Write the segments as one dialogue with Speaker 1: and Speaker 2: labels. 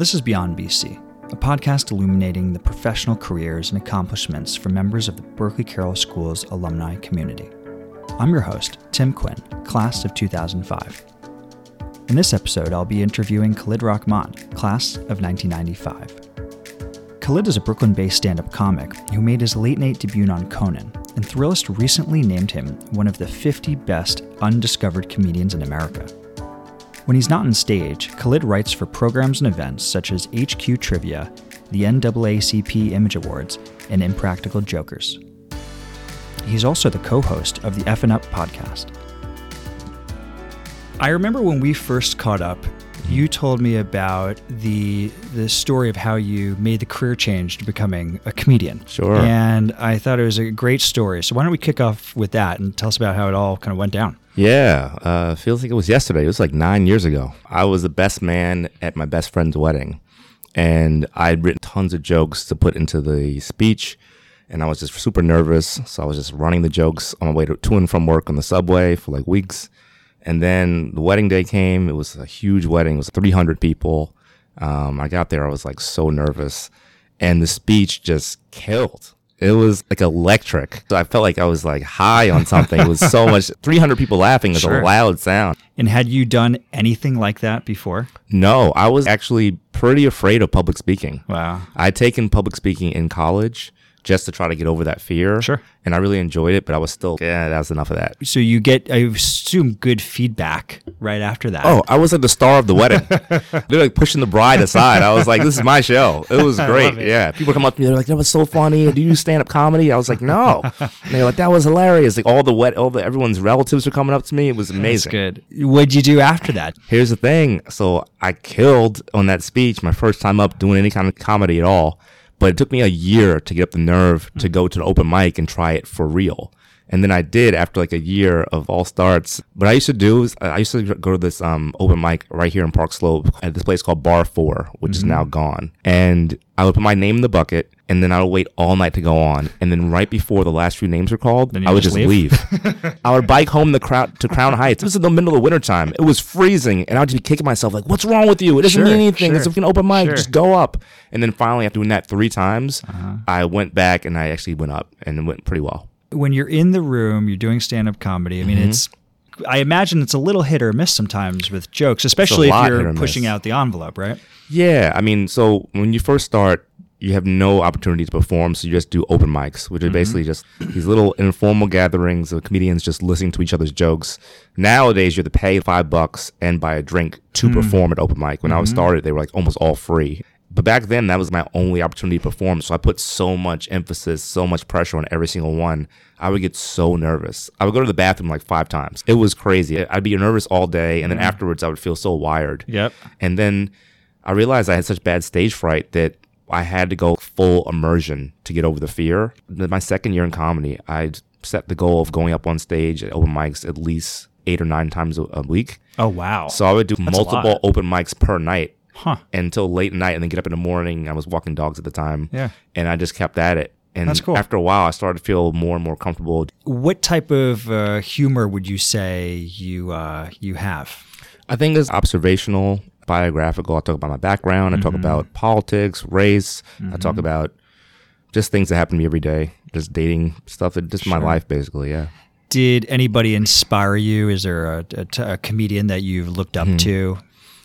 Speaker 1: This is Beyond BC, a podcast illuminating the professional careers and accomplishments for members of the Berkeley Carroll School's alumni community. I'm your host, Tim Quinn, class of 2005. In this episode, I'll be interviewing Khalid Rahman, class of 1995. Khalid is a Brooklyn based stand up comic who made his late night debut on Conan, and Thrillist recently named him one of the 50 best undiscovered comedians in America. When he's not on stage, Khalid writes for programs and events such as HQ Trivia, the NAACP Image Awards, and Impractical Jokers. He's also the co host of the F and Up podcast. I remember when we first caught up, you told me about the the story of how you made the career change to becoming a comedian.
Speaker 2: Sure.
Speaker 1: And I thought it was a great story. So why don't we kick off with that and tell us about how it all kind of went down?
Speaker 2: Yeah, uh, feels like it was yesterday. It was like nine years ago. I was the best man at my best friend's wedding, and I'd written tons of jokes to put into the speech, and I was just super nervous. So I was just running the jokes on my way to, to and from work on the subway for like weeks. And then the wedding day came. It was a huge wedding. It was 300 people. Um, I got there. I was like so nervous, and the speech just killed. It was like electric. So I felt like I was like high on something. It was so much. 300 people laughing is
Speaker 1: Sure.
Speaker 2: a loud sound.
Speaker 1: And had you done anything like that before?
Speaker 2: No, I was actually pretty afraid of public speaking.
Speaker 1: Wow.
Speaker 2: I'd taken public speaking in college just to try to get over that fear.
Speaker 1: Sure.
Speaker 2: And I really enjoyed it, but I was still, yeah, that was enough of that.
Speaker 1: So you get, I assume, good feedback right after that.
Speaker 2: Oh, I was like the star of the wedding. They're like pushing the bride aside. I was like, this is my show. It was great.
Speaker 1: it.
Speaker 2: Yeah. People come up to me, they're like, that was so funny. Do you stand up comedy? I was like, no. And they're like, that was hilarious. Like all the wet, all the, everyone's relatives were coming up to me. It was
Speaker 1: That's
Speaker 2: amazing.
Speaker 1: good. What'd you do after that?
Speaker 2: Here's the thing. So I killed on that speech, my first time up doing any kind of comedy at all. But it took me a year to get up the nerve to mm. go to the open mic and try it for real. And then I did after like a year of all starts. What I used to do is I used to go to this um, open mic right here in Park Slope at this place called Bar 4, which is now gone. And I would put my name in the bucket and then I would wait all night to go on. And then right before the last few names were called, I would
Speaker 1: just leave?
Speaker 2: leave. I would bike home the crowd to Crown Heights. This was in the middle of the wintertime. It was freezing, and I would just be kicking myself like, "What's wrong with you? It doesn't
Speaker 1: Sure,
Speaker 2: mean anything.
Speaker 1: sure,
Speaker 2: It's an open mic.
Speaker 1: sure.
Speaker 2: Just go up." And then finally, after doing that three times,
Speaker 1: Uh-huh.
Speaker 2: I went back and I actually went up, and it went pretty well.
Speaker 1: When you're in the room, you're doing stand up comedy. I mean,
Speaker 2: Mm-hmm.
Speaker 1: it's, I imagine it's a little hit or miss sometimes with jokes, especially if you're pushing out the envelope, right?
Speaker 2: Yeah, I mean, so when you first start, you have no opportunity to perform, so you just do open mics, which are mm-hmm. basically just these little informal gatherings of comedians just listening to each other's jokes. Nowadays, you have to pay five bucks and buy a drink to hmm. perform at open mic. When I was mm-hmm. started, they were like almost all free. But back then, that was my only opportunity to perform. So I put so much emphasis, so much pressure on every single one. I would get so nervous. I would go to the bathroom like five times. It was crazy. I'd be nervous all day, and then mm-hmm. afterwards, I would feel so wired.
Speaker 1: Yep.
Speaker 2: And then I realized I had such bad stage fright that I had to go full immersion to get over the fear. My second year in comedy, I set the goal of going up on stage at open mics at least eight or nine times a, week.
Speaker 1: Oh, wow.
Speaker 2: So I would do
Speaker 1: a
Speaker 2: multiple open mics per night
Speaker 1: huh.
Speaker 2: until late at night and then get up in the morning. I was walking dogs at the time.
Speaker 1: Yeah.
Speaker 2: And I just kept at it. And
Speaker 1: That's cool.
Speaker 2: after a while, I started to feel more and more comfortable.
Speaker 1: What type of uh, humor would you say you uh, you have?
Speaker 2: I think it's observational, biographical. I talk about my background. I talk
Speaker 1: Mm-hmm.
Speaker 2: about politics, race. I talk about just things that happen to me every day, just dating stuff, just my life, basically. Yeah.
Speaker 1: Did anybody inspire you? Is there a, a, t- a comedian that you've looked
Speaker 2: Hmm.
Speaker 1: up to?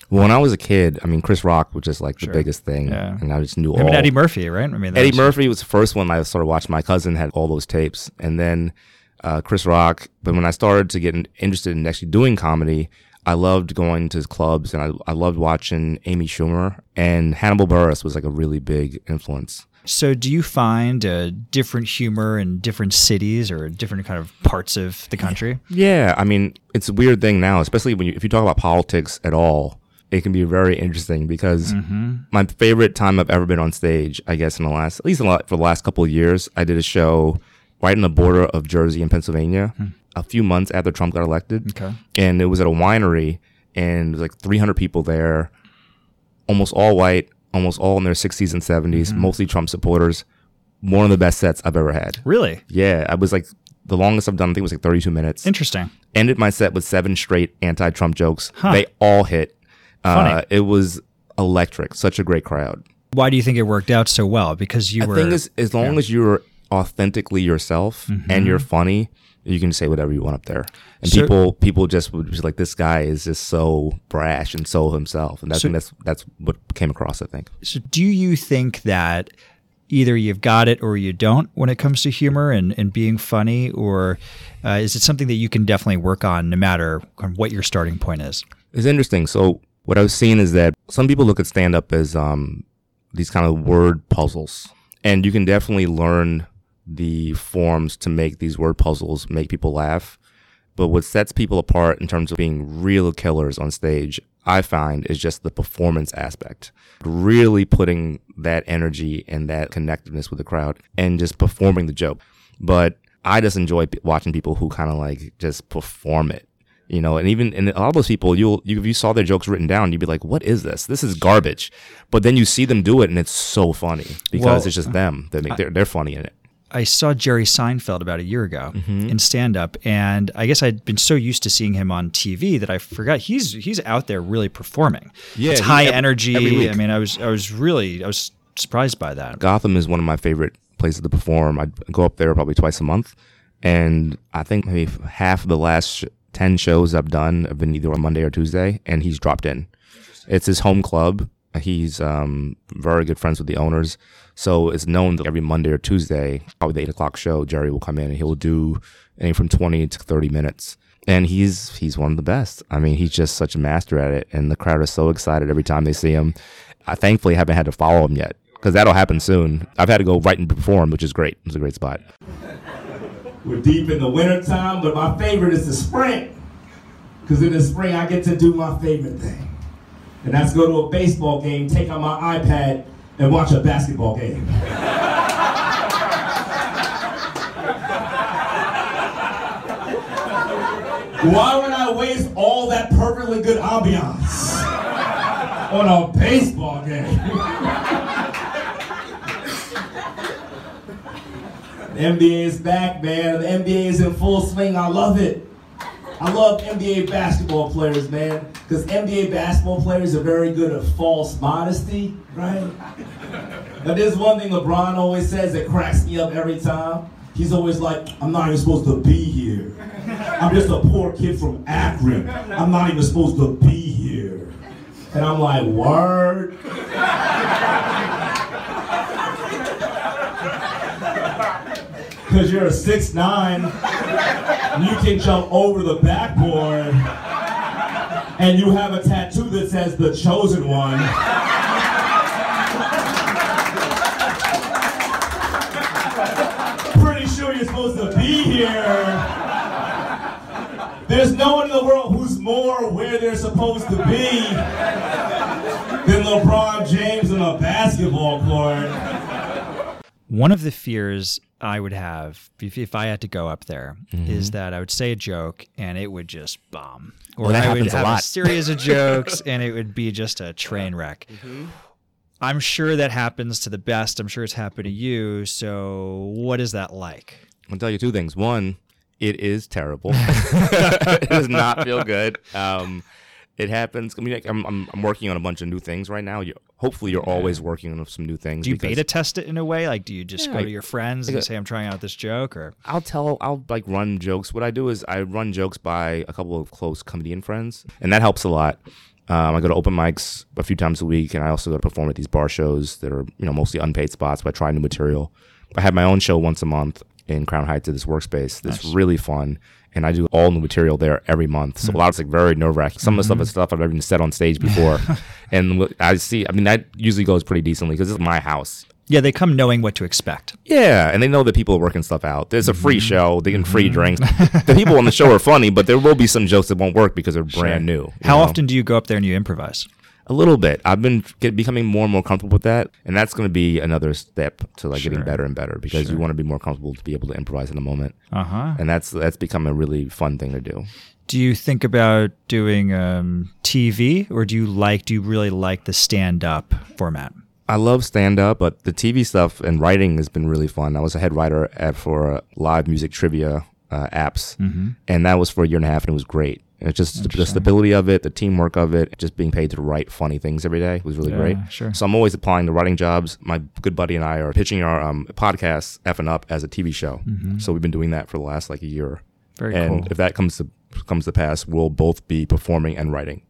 Speaker 2: Well, when I was a kid, I mean, Chris Rock was just like the biggest thing,
Speaker 1: Yeah.
Speaker 2: and I just knew
Speaker 1: Him
Speaker 2: all.
Speaker 1: Eddie Murphy, right? I mean,
Speaker 2: Eddie
Speaker 1: was-
Speaker 2: Murphy was the first one I sort of watched. My cousin had all those tapes, and then uh, Chris Rock. But when I started to get interested in actually doing comedy, I loved going to clubs, and I, I loved watching Amy Schumer and Hannibal Buress was like a really big influence.
Speaker 1: So, do you find uh, different humor in different cities or different kind of parts of the country?
Speaker 2: Yeah, I mean, it's a weird thing now, especially when you, if you talk about politics at all, it can be very interesting because mm-hmm. my favorite time I've ever been on stage, I guess, in the last, at least in the, for the last couple of years, I did a show right on the border of Jersey and Pennsylvania hmm. a few months after Trump got elected.
Speaker 1: Okay.
Speaker 2: And it was at a winery, and there was like 300 people there, almost all white, almost all in their 60s and 70s, mm-hmm. mostly Trump supporters. One of the best sets I've ever had.
Speaker 1: Really
Speaker 2: Yeah, I was like the longest I've done. I think it was like 32 minutes.
Speaker 1: interesting.
Speaker 2: Ended my set with seven straight anti-Trump jokes.
Speaker 1: Huh.
Speaker 2: They all hit. Uh, it was electric. Such a great crowd.
Speaker 1: Why do you think it worked out so well? Because you
Speaker 2: I
Speaker 1: were.
Speaker 2: think as, as long as you're authentically yourself and you're funny, you can say whatever you want up there. And
Speaker 1: So-
Speaker 2: people people just would just like this guy is just so brash and so himself. And that's
Speaker 1: So-
Speaker 2: that's that's what came across, I think.
Speaker 1: So, do you think that either you've got it or you don't when it comes to humor and, and being funny, or uh, is it something that you can definitely work on no matter what your starting point is?
Speaker 2: It's interesting. So what I've seen is that some people look at stand up as um, these kind of word puzzles, and you can definitely learn the forms to make these word puzzles make people laugh. But what sets people apart in terms of being real killers on stage, I find, is just the performance aspect. Really putting that energy and that connectiveness with the crowd and just performing the joke. But I just enjoy watching people who kind of like just perform it you know, and even and a lot of those people, you'll you if you saw their jokes written down, you'd be like, "What is this? This is garbage." But then you see them do it, and it's so funny because
Speaker 1: Well,
Speaker 2: it's just them. They make, they're they're funny in it.
Speaker 1: I saw Jerry Seinfeld about a year ago
Speaker 2: Mm-hmm.
Speaker 1: in stand up and I guess I'd been so used to seeing him on TV that I forgot he's he's out there really performing.
Speaker 2: Yeah,
Speaker 1: it's high energy. I mean, I was I was really I was surprised by that.
Speaker 2: Gotham is one of my favorite places to perform. I go up there probably twice a month, and I think maybe half of the last sh- ten shows I've done have been either on Monday or Tuesday, and he's dropped in. It's his home club. He's um, very good friends with the owners, so it's known that every Monday or Tuesday, probably the eight o'clock show, Jerry will come in and he'll do anything from twenty to thirty minutes. And he's he's one of the best. I mean, he's just such a master at it, and the crowd is so excited every time they see him. I thankfully haven't had to follow him yet because that'll happen soon. I've had to go right and perform, which is great. It's a great spot.
Speaker 3: We're deep in the wintertime, but my favorite is the spring. Because in the spring, I get to do my favorite thing. And that's go to a baseball game, take out my iPad, and watch a basketball game. Why would I waste all that perfectly good ambiance on a baseball game? The NBA is back, man. The NBA is in full swing. I love it. I love NBA basketball players, man, because NBA basketball players are very good at false modesty, right? Now, there's one thing LeBron always says that cracks me up every time. He's always like, I'm not even supposed to be here. I'm just a poor kid from Akron. I'm not even supposed to be here. And I'm like, word? Because you're a six nine, you can jump over the backboard, and you have a tattoo that says the chosen one. Pretty sure you're supposed to be here. There's no one in the world who's more where they're supposed to be than LeBron James on a basketball court.
Speaker 1: One of the fears I would have if, if I had to go up there is that I would say a joke and it would just bomb, or
Speaker 2: Well, that
Speaker 1: I would
Speaker 2: happens a
Speaker 1: have a series of jokes and it would be just a train wreck. I'm sure that happens to the best. I'm sure it's happened to you. So, what is that like?
Speaker 2: I'll tell you two things. One, it is terrible. it does not feel good. Um, it happens. I mean, like, I'm, I'm I'm working on a bunch of new things right now. You, hopefully, you're always working on some new things.
Speaker 1: Do you
Speaker 2: because
Speaker 1: beta test it in a way? Like, do you just
Speaker 2: Yeah,
Speaker 1: go
Speaker 2: like-
Speaker 1: to your friends and say, "I'm trying out this joke," or
Speaker 2: I'll tell. I'll like run jokes. What I do is I run jokes by a couple of close comedian friends, and that helps a lot. Um, I go to open mics a few times a week, and I also go to perform at these bar shows that are you know mostly unpaid spots. But I try new material. I have my own show once a month in Crown Heights at this workspace. That's really fun, and I do all new material there every month. So a mm. lot of it's like very nerve wracking. Some of the stuff mm-hmm. is stuff I've never even said on stage before, and I see. I mean, that usually goes pretty decently because it's my house.
Speaker 1: yeah, they come knowing what to expect.
Speaker 2: Yeah, and they know that people are working stuff out. There's a free
Speaker 1: Mm-hmm.
Speaker 2: show. They get free mm-hmm. drinks. the people on the show are funny, but there will be some jokes that won't work because they're brand new.
Speaker 1: How
Speaker 2: know?
Speaker 1: often do you go up there and you improvise?
Speaker 2: A little bit. I've been get, becoming more and more comfortable with that, and that's going to be another step to like getting better and better because you want to be more comfortable to be able to improvise in a moment,
Speaker 1: Uh huh.
Speaker 2: and that's that's become a really fun thing to do.
Speaker 1: Do you think about doing um, TV, or do you like? Do you really like the stand-up format?
Speaker 2: I love stand up, but the TV stuff and writing has been really fun. I was a head writer at, for uh, live music trivia uh, apps, and that was for a year and a half, and it was great. And it's just the stability of it, the teamwork of it, just being paid to write funny things every day was really
Speaker 1: Yeah,
Speaker 2: great.
Speaker 1: sure.
Speaker 2: So I'm always applying to writing jobs. My good buddy and I are pitching our um, podcast effing up as a TV show. So we've been doing that for the last like a year.
Speaker 1: Mm-hmm. Very
Speaker 2: and
Speaker 1: cool.
Speaker 2: if that comes to comes to pass, we'll both be performing and writing.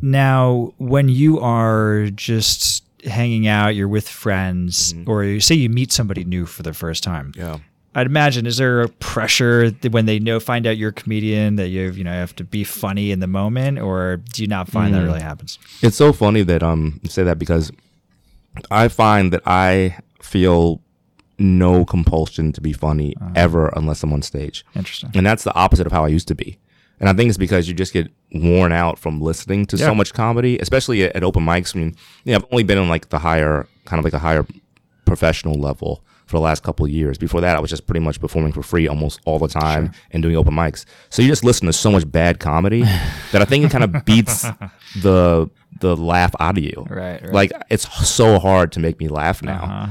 Speaker 1: Now, when you are just hanging out, you're with friends, or you say you meet somebody new for the first time.
Speaker 2: Yeah.
Speaker 1: I'd imagine is there a pressure when they know find out you're a comedian that you you know have to be funny in the moment, or do you not find that really happens?
Speaker 2: It's so funny that um you say that because I find that I feel no compulsion to be funny ever unless I'm on stage.
Speaker 1: Interesting.
Speaker 2: And that's the opposite of how I used to be. And I think it's because you just get worn out from listening to
Speaker 1: Yeah.
Speaker 2: so much comedy, especially at, at open mics. I mean, you know, I've only been on like the higher, kind of like a higher professional level for the last couple of years. Before that, I was just pretty much performing for free almost all the time and doing open mics. So you just listen to so much bad comedy that I think it kind of beats the the laugh out of you.
Speaker 1: Right, right.
Speaker 2: Like it's so hard to make me laugh now.
Speaker 1: Uh-huh.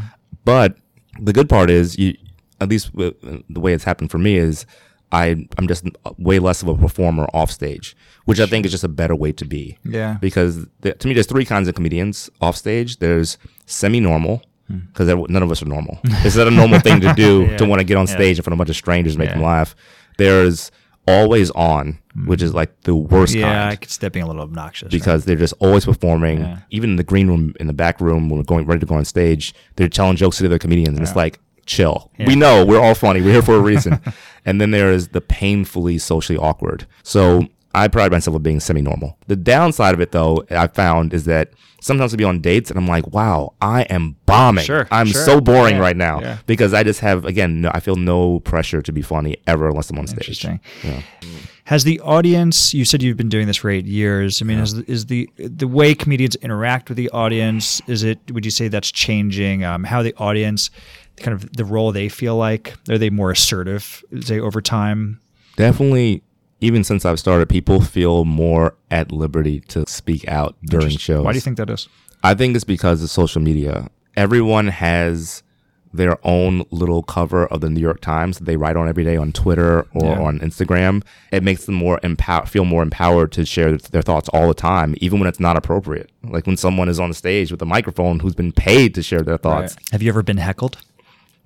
Speaker 2: But the good part is, you at least w- the way it's happened for me is, I I'm just way less of a performer off stage, which I think is just a better way to be.
Speaker 1: Yeah.
Speaker 2: Because th- to me, there's three kinds of comedians off stage. There's semi-normal.
Speaker 1: Hmm.
Speaker 2: Because none of us are normal. It's not a normal thing to do
Speaker 1: Yeah.
Speaker 2: to want to get on
Speaker 1: Yeah.
Speaker 2: stage in front of a bunch of strangers and make
Speaker 1: Yeah.
Speaker 2: them laugh. There's always on, which is like the worst
Speaker 1: Hmm. Yeah,
Speaker 2: kind
Speaker 1: I could step being a little obnoxious. right?
Speaker 2: because they're just always performing.
Speaker 1: Yeah.
Speaker 2: Even in the green room, in the back room, when we're going ready to go on stage, they're telling jokes to the other comedians, and it's like, chill.
Speaker 1: Yeah.
Speaker 2: We know we're all funny. We're here for a reason. and then there is the painfully socially awkward. So I pride myself on being semi-normal. The downside of it, though, I found is that sometimes I'll be on dates and I'm like, wow, I am bombing.
Speaker 1: Sure,
Speaker 2: I'm
Speaker 1: sure.
Speaker 2: so boring
Speaker 1: Yeah,
Speaker 2: right now
Speaker 1: yeah.
Speaker 2: because I just have again, no, I feel no pressure to be funny ever unless I'm on stage.
Speaker 1: Interesting.
Speaker 2: Yeah.
Speaker 1: Has the audience? You said you've been doing this for eight years. I mean, is, is the the way comedians interact with the audience? Is it? Would you say that's changing? Um, how the audience, kind of the role they feel like? Are they more assertive? Say over time.
Speaker 2: definitely even since I've started, people feel more at liberty to speak out during shows.
Speaker 1: Why do you think that is?
Speaker 2: I think it's because of social media. Everyone has their own little cover of the New York Times that they write on every day on Twitter or
Speaker 1: Yeah.
Speaker 2: on Instagram. It makes them more empower, feel more empowered to share their thoughts all the time, even when it's not appropriate. Like when someone is on the stage with a microphone who's been paid to share their thoughts
Speaker 1: Have you ever been heckled?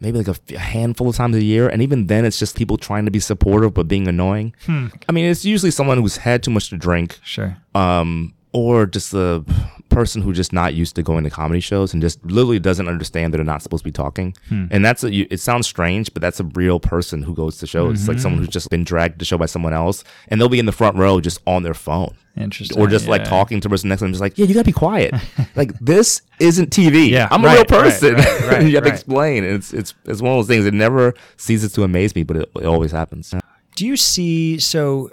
Speaker 2: Maybe like a, f- a handful of times a year. And even then, it's just people trying to be supportive but being annoying. Hmm. I mean, it's usually someone who's had too much to drink,
Speaker 1: Sure.
Speaker 2: um, or just a person who just not used to going to comedy shows and just literally doesn't understand that they're not supposed to be talking. Hmm. And that's a, you, it sounds strange, but that's a real person who goes to shows. It's like mm-hmm. someone who's just been dragged to show by someone else, and they'll be in the front row just on their phone.
Speaker 1: Interesting.
Speaker 2: Or just like talking to the person next to them, just like, yeah, you gotta be quiet. like this isn't TV.
Speaker 1: Yeah,
Speaker 2: I'm a
Speaker 1: right,
Speaker 2: real
Speaker 1: right,
Speaker 2: person.
Speaker 1: right, right,
Speaker 2: you have to explain. It's it's it's one of those things. It never ceases to amaze me, but it, it always happens.
Speaker 1: Do you see so?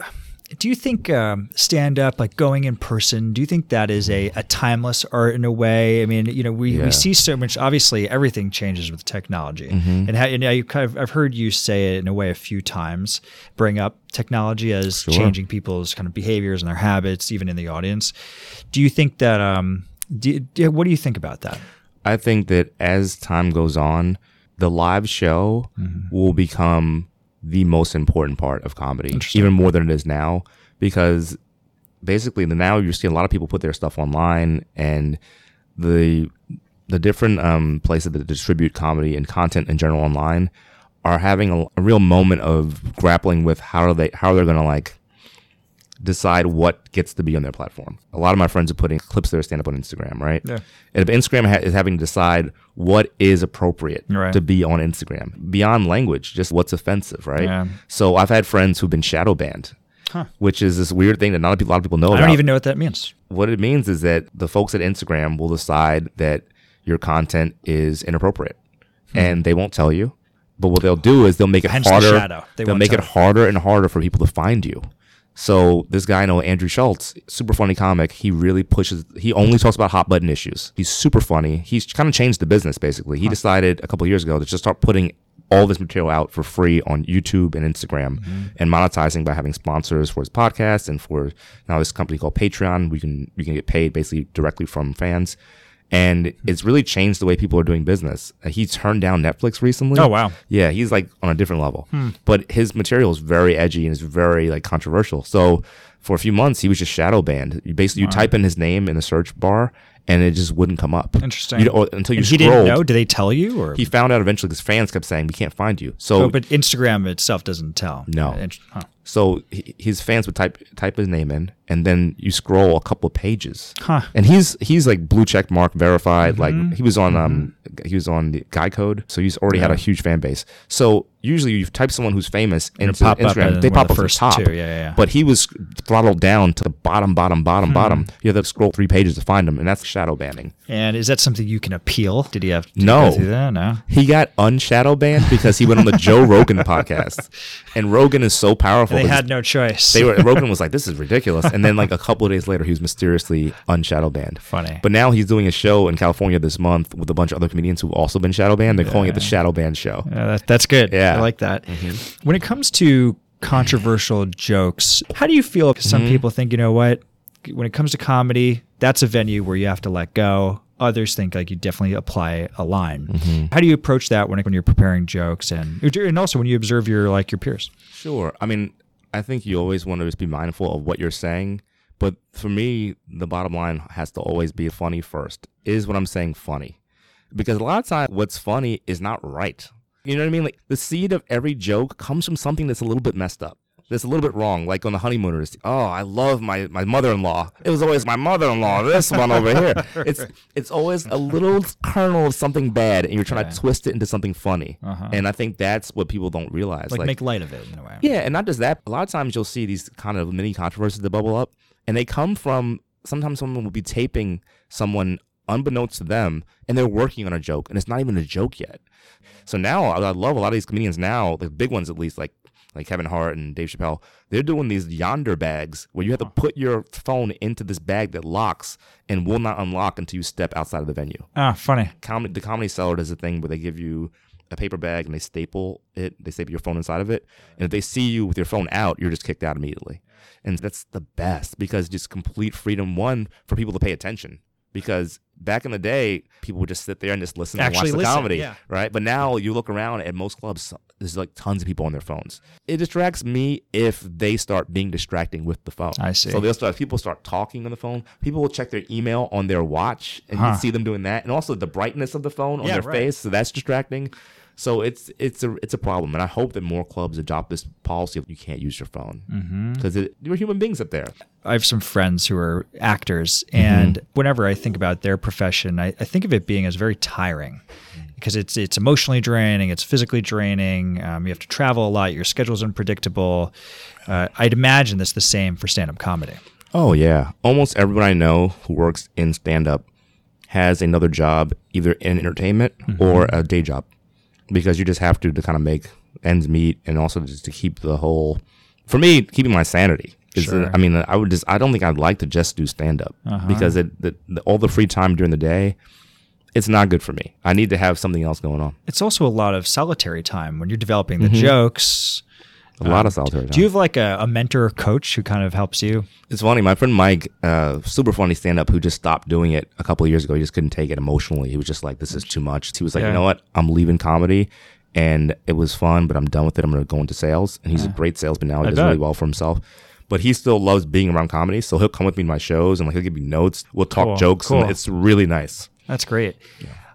Speaker 1: Do you think um, stand up, like going in person, do you think that is a, a timeless art in a way? I mean, you know, we,
Speaker 2: Yeah.
Speaker 1: we see so much. Obviously, everything changes with technology,
Speaker 2: Mm-hmm.
Speaker 1: and, how, and I kind of I've heard you say it in a way a few times. Bring up technology as changing people's kind of behaviors and their habits, even in the audience. Do you think that? Um, do, do, what do you think about that?
Speaker 2: I think that as time goes on, the live show will become the most important part of comedy, even more than it is now, because basically the now you're seeing a lot of people put their stuff online and the the different um, places that distribute comedy and content in general online are having a, a real moment of grappling with how are they how they're going to like decide what gets to be on their platform. A lot of my friends are putting clips of their stand up on Instagram, right?
Speaker 1: Yeah.
Speaker 2: And Instagram ha- is having to decide what is appropriate
Speaker 1: Right.
Speaker 2: to be on Instagram beyond language, just what's offensive, right?
Speaker 1: Yeah.
Speaker 2: So I've had friends who've been shadow banned, which is this weird thing that not a, lot of people know
Speaker 1: I
Speaker 2: about.
Speaker 1: don't even know what that means.
Speaker 2: What it means is that the folks at Instagram will decide that your content is inappropriate, and they won't tell you. But what they'll do is they'll make it
Speaker 1: Hmm. Hence
Speaker 2: harder.
Speaker 1: shadow. They
Speaker 2: will make it harder and harder for people to find you. So this guy I know, Andrew Schulz, super funny comic. He really pushes. He only talks about hot button issues. He's super funny. He's kind of changed the business basically. He decided a couple years ago to just start putting all this material out for free on YouTube and Instagram
Speaker 1: Mm-hmm.
Speaker 2: and monetizing by having sponsors for his podcast and for now this company called Patreon. We can we can get paid basically directly from fans. And it's really changed the way people are doing business. Uh, He turned down Netflix recently.
Speaker 1: Oh, wow.
Speaker 2: Yeah, he's like on a different level. But his material is very edgy and is very like controversial. So for a few months, he was just shadow banned. You basically you type in his name in the search bar, and it just wouldn't come up.
Speaker 1: Interesting.
Speaker 2: You until you
Speaker 1: And he didn't know. Did they tell you or?
Speaker 2: He found out eventually because fans kept saying we can't find you. So
Speaker 1: oh, but Instagram itself doesn't tell.
Speaker 2: No.
Speaker 1: Uh, huh.
Speaker 2: So he, his fans would type type his name in, and then you scroll a couple of pages.
Speaker 1: Huh.
Speaker 2: And he's he's like blue check mark verified.
Speaker 1: Mm-hmm.
Speaker 2: Like he was on um he was on the Guy Code, so he's already had a huge fan base. So usually you type someone who's famous
Speaker 1: It'll
Speaker 2: into
Speaker 1: pop
Speaker 2: Instagram,
Speaker 1: as
Speaker 2: they pop up
Speaker 1: the
Speaker 2: the
Speaker 1: first
Speaker 2: top.
Speaker 1: two. Yeah, yeah, yeah.
Speaker 2: But he was throttled down to the bottom, bottom, bottom,
Speaker 1: Hmm.
Speaker 2: bottom. You have to scroll three pages to find him, and that's shadow banning.
Speaker 1: And is that something you can appeal? Did he have to
Speaker 2: No.
Speaker 1: go through that? No.
Speaker 2: He got unshadow banned because he went on the Joe Rogan podcast, and Rogan is so powerful.
Speaker 1: they had no choice.
Speaker 2: they were Rogan was like, "This is ridiculous," and then like a couple of days later, he was mysteriously unshadow banned.
Speaker 1: Funny.
Speaker 2: But now he's doing a show in California this month with a bunch of other comedians who've also been shadow banned. They're calling it the Shadow Ban Show.
Speaker 1: Yeah, that, that's good.
Speaker 2: Yeah. Mm-hmm.
Speaker 1: I like that. When it comes to controversial jokes, how do you feel? 'Cause
Speaker 2: Mm-hmm.
Speaker 1: some people think, you know what, when it comes to comedy, that's a venue where you have to let go. Others think like you definitely apply a line.
Speaker 2: Mm-hmm.
Speaker 1: How do you approach that when, when you're preparing jokes and and also when you observe your like your peers?
Speaker 2: Sure. I mean, I think you always want to just be mindful of what you're saying. But for me, the bottom line has to always be funny first. Is what I'm saying funny? Because a lot of times, what's funny is not right. You know what I mean? Like the seed of every joke comes from something that's a little bit messed up. That's a little bit wrong. Like on the honeymooners. Oh, I love my, my mother-in-law. It was always my mother-in-law. This one over here. It's it's always a little kernel of something bad, and you're trying to twist it into something funny. Uh-huh. And I think that's what people don't realize.
Speaker 1: Like, make light of it in a way.
Speaker 2: Yeah, and not just that. A lot of times you'll see these kind of mini controversies that bubble up, and they come from sometimes someone will be taping someone unbeknownst to them, and they're working on a joke, and it's not even a joke yet. So now I love a lot of these comedians now, the big ones at least, like like Kevin Hart and Dave Chappelle. They're doing these Yondr bags where you have to put your phone into this bag that locks and will not unlock until you step outside of the venue
Speaker 1: Ah, funny.
Speaker 2: comedy the Comedy Cellar does a thing where they give you a paper bag and they staple it they staple your phone inside of it and if they see you with your phone out you're just kicked out immediately and that's the best because just complete freedom one for people to pay attention because back in the day people would just sit there and just listen
Speaker 1: Actually
Speaker 2: and watch the
Speaker 1: listen,
Speaker 2: comedy
Speaker 1: yeah.
Speaker 2: right but now you look around at most clubs there's like tons of people on their phones it distracts me if they start being distracting with the phone
Speaker 1: I see.
Speaker 2: so they'll start people start talking on the phone people will check their email on their watch and
Speaker 1: Huh.
Speaker 2: you see them doing that and also the brightness of the phone on
Speaker 1: Yeah,
Speaker 2: their
Speaker 1: right.
Speaker 2: face so that's distracting so it's it's a it's a problem and i hope that more clubs adopt this policy of you can't use your phone
Speaker 1: Mm-hmm.
Speaker 2: because you're human beings up there
Speaker 1: I have some friends who are actors,
Speaker 2: Mm-hmm.
Speaker 1: and whenever I think about their profession, I, I think of it being as very tiring because it's it's emotionally draining, it's physically draining. Um, you have to travel a lot, your schedule's unpredictable. Uh, I'd imagine that's the same for stand-up comedy.
Speaker 2: oh yeah almost everyone i know who works in stand-up has another job either in entertainment
Speaker 1: Mm-hmm.
Speaker 2: or a day job because you just have to to kind of make ends meet and also just to keep the whole for me keeping my sanity is
Speaker 1: Sure.
Speaker 2: i mean i would just i don't think i'd like to just do stand-up
Speaker 1: Uh-huh.
Speaker 2: because it the, the, all the free time during the day it's not good for me i need to have something else going on
Speaker 1: It's also a lot of solitary time when you're developing the jokes.
Speaker 2: A lot of solitary time
Speaker 1: Do you have like a, a mentor or coach who kind of helps you?
Speaker 2: It's funny. My friend Mike, uh, super funny stand up, who just stopped doing it a couple of years ago. He just couldn't take it emotionally. He was just like, this is too much. He was like,
Speaker 1: Yeah.
Speaker 2: you know what? I'm leaving comedy and it was fun, but I'm done with it. I'm going to go into sales. And he's a great salesman now. He
Speaker 1: I
Speaker 2: does
Speaker 1: bet.
Speaker 2: really well for himself. But he still loves being around comedy. So he'll come with me to my shows and like he'll give me notes. We'll talk
Speaker 1: Cool,
Speaker 2: jokes.
Speaker 1: cool.
Speaker 2: And it's really nice.
Speaker 1: That's great.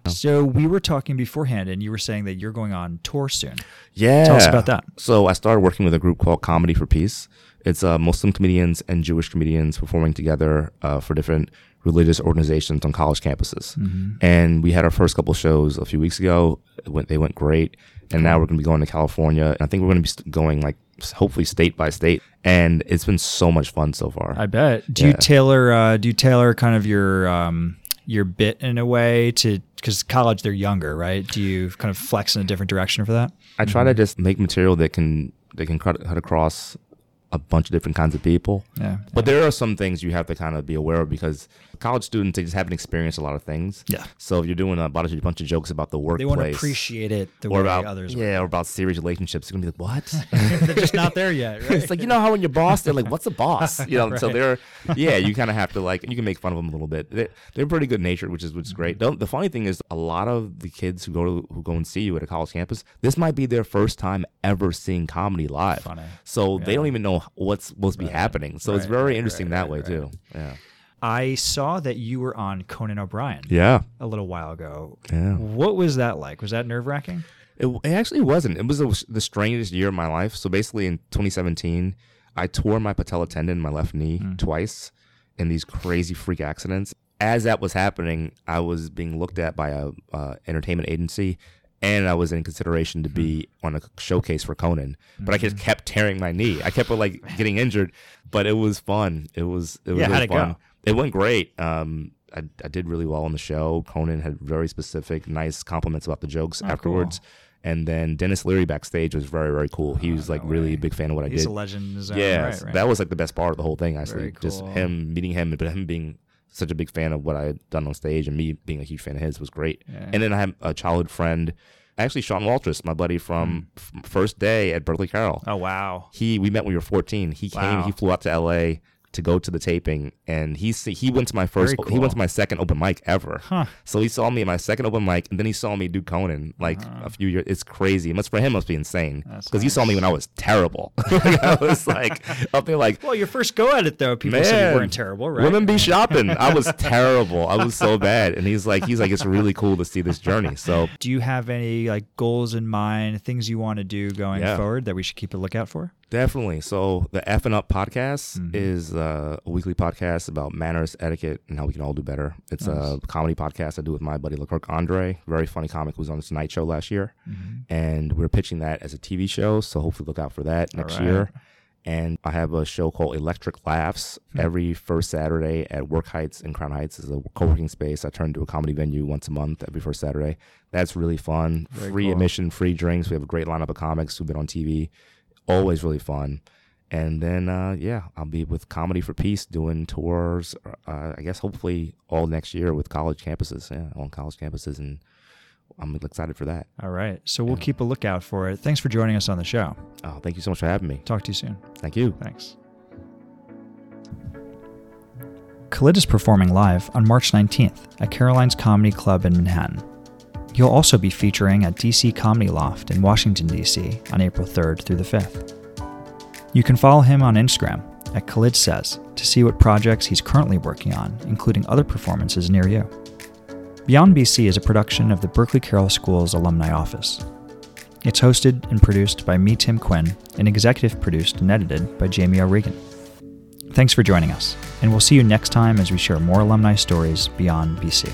Speaker 1: So we were talking beforehand, and you were saying that you're going on tour soon.
Speaker 2: Yeah.
Speaker 1: Tell us about that.
Speaker 2: So I started working with a group called Comedy for Peace. It's uh, Muslim comedians and Jewish comedians performing together uh, for different religious organizations on college campuses.
Speaker 1: Mm-hmm.
Speaker 2: And we had our first couple shows a few weeks ago. It went, they went great. And now we're going to be going to California. And I think we're going to be going like hopefully state by state. And it's been so much fun so far.
Speaker 1: I bet. Do you tailor? Uh, do you tailor kind of your um, your bit in a way to because college they're younger, right? Do you kind of flex in a different direction for that?
Speaker 2: I try to mm-hmm. just make material that can that can cut, cut across a bunch of different kinds of people.
Speaker 1: Yeah.
Speaker 2: But there are some things you have to kind of be aware of because college students they just haven't experienced a lot of things.
Speaker 1: Yeah.
Speaker 2: So if you're doing a bunch of, bunch of jokes about the work
Speaker 1: They
Speaker 2: workplace,
Speaker 1: want to appreciate it the
Speaker 2: or
Speaker 1: way
Speaker 2: about
Speaker 1: others
Speaker 2: yeah, or about serious relationships, they're gonna be like, what?
Speaker 1: They're just not there yet, right?
Speaker 2: it's like you know how when you're boss, they're like, "What's a boss?" You know, so they're yeah, you kind of have to like, you can make fun of them a little bit. They're, they're pretty good natured, which is which is mm-hmm. great. Don't, the funny thing is, a lot of the kids who go to who go and see you at a college campus, this might be their first time ever seeing comedy live.
Speaker 1: Funny.
Speaker 2: So they don't even know what's supposed to be happening. So it's very interesting
Speaker 1: right,
Speaker 2: that
Speaker 1: right,
Speaker 2: way
Speaker 1: right.
Speaker 2: too. Yeah.
Speaker 1: I saw that you were on Conan O'Brien
Speaker 2: Yeah.
Speaker 1: a little while ago.
Speaker 2: Yeah.
Speaker 1: What was that like? Was that nerve wracking?
Speaker 2: It, it actually wasn't. It was the, the strangest year of my life. So basically, in 2017, I tore my patella tendon in my left knee twice in these crazy freak accidents. As that was happening, I was being looked at by a uh, entertainment agency, and I was in consideration to be on a showcase for Conan. But I just kept tearing my knee. I kept like getting injured, but it was fun. It was it was
Speaker 1: Yeah,
Speaker 2: really fun.
Speaker 1: go?
Speaker 2: It went great. Um, I, I did really well on the show. Conan had very specific, nice compliments about the jokes
Speaker 1: Oh, cool.
Speaker 2: afterwards. And then Denis Leary backstage was very, very cool. He was like really a big fan of what I did.
Speaker 1: He's a legend in his own
Speaker 2: yeah,
Speaker 1: right, right?
Speaker 2: that was like the best part of the whole thing. Actually,
Speaker 1: Very
Speaker 2: just him meeting him, but him being such a big fan of what I had done on stage, and me being a huge fan of his was great.
Speaker 1: Yeah.
Speaker 2: And then I have a childhood friend, actually Sean Walters, my buddy from
Speaker 1: Hmm.
Speaker 2: f- first day at Berkeley Carroll
Speaker 1: oh wow.
Speaker 2: he we met when we were 14 he came
Speaker 1: Wow.
Speaker 2: he flew out to la to go to the taping and he see- he went to my first
Speaker 1: Very
Speaker 2: he went to my second open mic ever
Speaker 1: Huh.
Speaker 2: so he saw me at my second open mic and then he saw me do conan like ah. a few years it's crazy it must for him it must be insane because he saw me when i was terrible Like, i was like up there like
Speaker 1: Well, your first go at it though, people said you weren't terrible, right?
Speaker 2: Women be shopping. I was terrible. I was so bad. And he's like, he's like, it's really cool to see this journey. So
Speaker 1: Do you have any like goals in mind, things you want to do going
Speaker 2: Yeah.
Speaker 1: forward that we should keep a lookout for?
Speaker 2: Definitely. So the F and Up podcast
Speaker 1: Mm-hmm.
Speaker 2: is uh, a weekly podcast about manners, etiquette, and how we can all do better. It's a comedy podcast I do with my buddy Leclerc Andre, very funny comic who was on the Tonight Show last year,
Speaker 1: Mm-hmm.
Speaker 2: and we're pitching that as a TV show. So hopefully look out for that next
Speaker 1: right.
Speaker 2: year. And I have a show called Electric Laughs
Speaker 1: Hmm.
Speaker 2: every first Saturday at Work Heights in Crown Heights. is a co-working space. I turn into a comedy venue once a month every first Saturday. That's really fun.
Speaker 1: Very
Speaker 2: free
Speaker 1: cool.
Speaker 2: admission, free drinks. We have a great lineup of comics who've been on TV. Always really fun. And then, uh, yeah, I'll be with Comedy for Peace doing tours. Uh, I guess hopefully all next year with college campuses. Yeah, on college campuses, and I'm excited for that.
Speaker 1: All right. So we'll keep a lookout for it. Thanks for joining us on the show.
Speaker 2: Oh, thank you so much for having me.
Speaker 1: Talk to you soon.
Speaker 2: Thank you.
Speaker 1: Thanks. Khalid is performing live on March 19th at Caroline's Comedy Club in Manhattan. He'll also be featuring at DC Comedy Loft in Washington, D.C. on April 3rd through the 5th. You can follow him on Instagram at Khalid Says to see what projects he's currently working on, including other performances near you. Beyond BC is a production of the Berkeley Carroll School's Alumni Office. It's hosted and produced by me, Tim Quinn, and executive produced and edited by Jamie O'Regan. Thanks for joining us, and we'll see you next time as we share more alumni stories beyond BC.